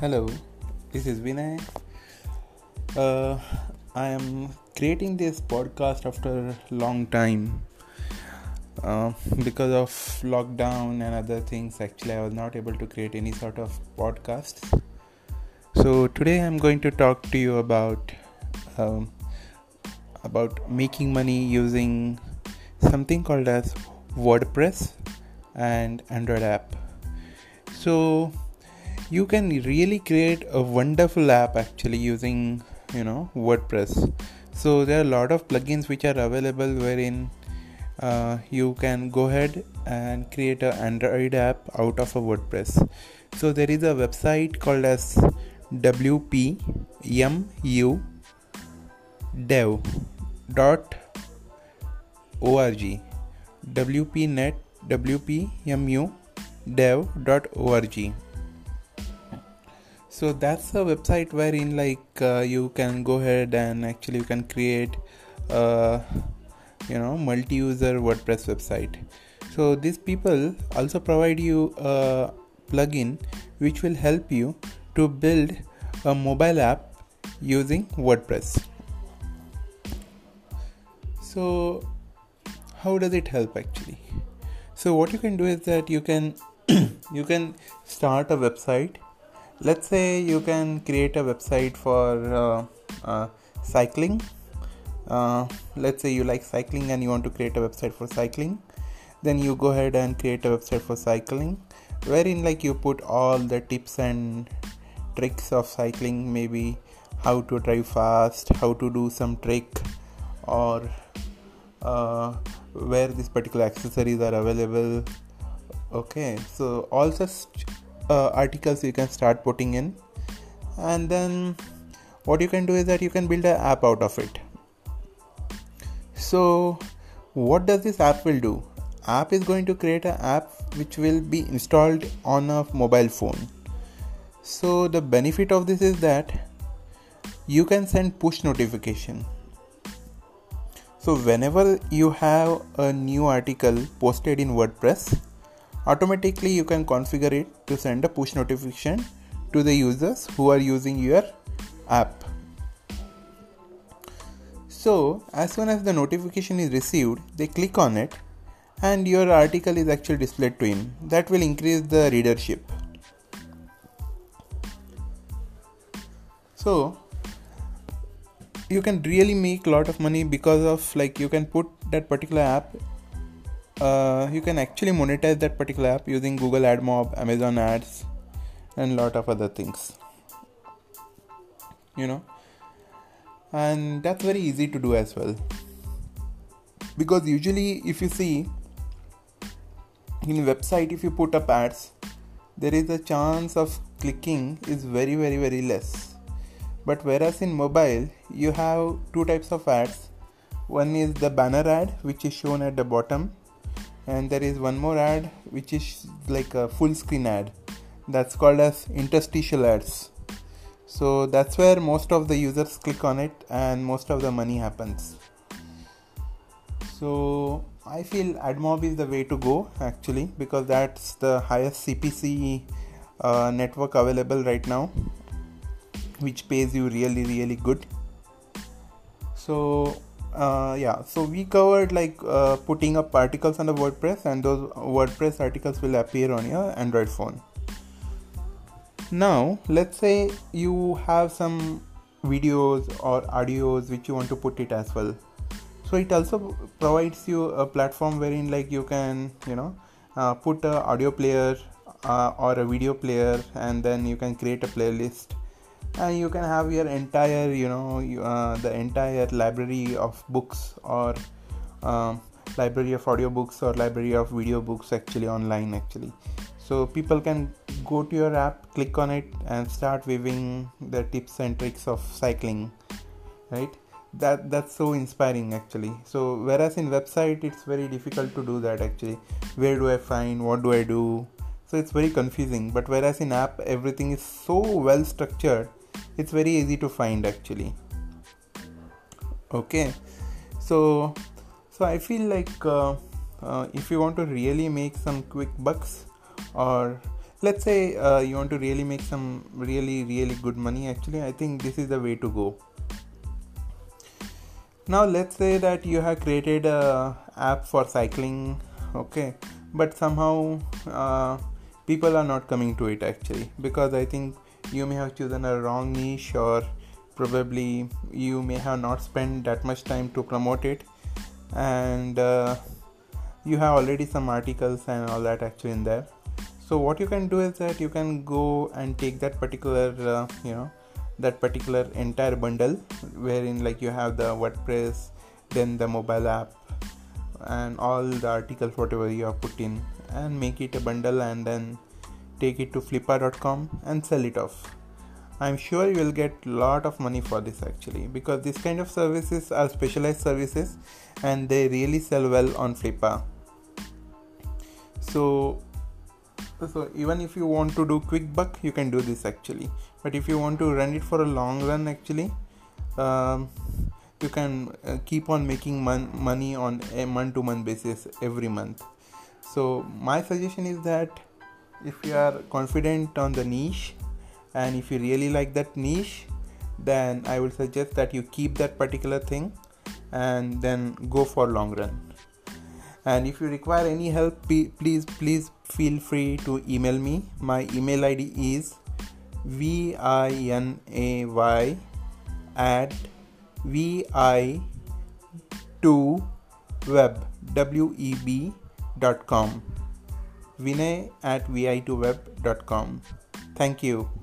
Hello, this is Vinay. Uh, I am creating this podcast after a long time uh, because of lockdown and other things. Actually, I was not able to create any sort of podcasts. So today I'm going to talk to you about um, about making money using something called as WordPress and Android app. So you can really create a wonderful app actually using you know wordpress. So there are a lot of plugins which are available wherein uh, you can go ahead and create an android app out of a wordpress. So there is a website called as wpmu dev dot org. Wpnet wpmu dev dot org so that's a website wherein like uh, you can go ahead and actually you can create a you know multi-user wordpress website. So these people also provide you a plugin which will help you to build a mobile app using wordpress. So how does it help actually? So what you can do is that you can you can start a website let's say you can create a website for uh, uh, cycling. Uh, let's say you like cycling and you want to create a website for cycling then you go ahead and create a website for cycling wherein like you put all the tips and tricks of cycling maybe how to drive fast how to do some trick or uh, where these particular accessories are available. Okay so all such uh, articles you can start putting in. And then what you can do is that you can build an app out of it. So what does this app will do? App is going to create an app which will be installed on a mobile phone. So the benefit of this is that you can send push notification. So whenever you have a new article posted in wordpress automatically you can configure it to send a push notification to the users who are using your app. So as soon as the notification is received they click on it and your article is actually displayed to him. That will increase the readership. So you can really make a lot of money because of like you can put that particular app uh, you can actually monetize that particular app using Google AdMob, Amazon Ads, and lot of other things. You know, and that's very easy to do as well. Because usually, if you see in website, if you put up ads, there is a chance of clicking is very very very less. But whereas in mobile, you have two types of ads. One is the banner ad, which is shown at the bottom and there is one more ad which is like a full screen ad. That's called as interstitial ads. So that's where most of the users click on it and most of the money happens. So i feel admob is the way to go actually because that's the highest cpc uh, network available right now which pays you really really good. So uh, yeah. So we covered like uh, putting up articles on the wordpress and those wordpress articles will appear on your android phone. Now let's say you have some videos or audios which you want to put it as well. So it also provides you a platform wherein like you can you know uh, put a audio player uh, or a video player and then you can create a playlist and you can have your entire you know uh, the entire library of books or um, library of audio books or library of video books actually online actually. So people can go to your app click on it and start viewing the tips and tricks of cycling right? That that's so inspiring actually. So whereas in website it's very difficult to do that actually. Where do i find? What do i do? So it's very confusing. But whereas in app everything is so well structured it's very easy to find actually. Okay? So so i feel like uh, uh, if you want to really make some quick bucks or let's say uh, you want to really make some really really good money actually i think this is the way to go. Now let's say that you have created a app for cycling okay? But somehow uh, people are not coming to it actually because i think you may have chosen a wrong niche or probably you may have not spent that much time to promote it. And uh, you have already some articles and all that actually in there. So what you can do is that you can go and take that particular uh, you know that particular entire bundle wherein like you have the wordpress then the mobile app and all the articles whatever you have put in and make it a bundle and then take it to flippa.com and sell it off. I'm sure you will get lot of money for this actually because this kind of services are specialized services and they really sell well on flippa so so even if you want to do quick buck you can do this actually. But if you want to run it for a long run actually um, you can uh, keep on making mon- money on a month to month basis every month. So my suggestion is that if you are confident on the niche and if you really like that niche then i will suggest that you keep that particular thing and then go for long run. And if you require any help please please feel free to email me. My email id is v i n a y at vi 2 web w e b dot com vinay at vi2web dot com. Thank you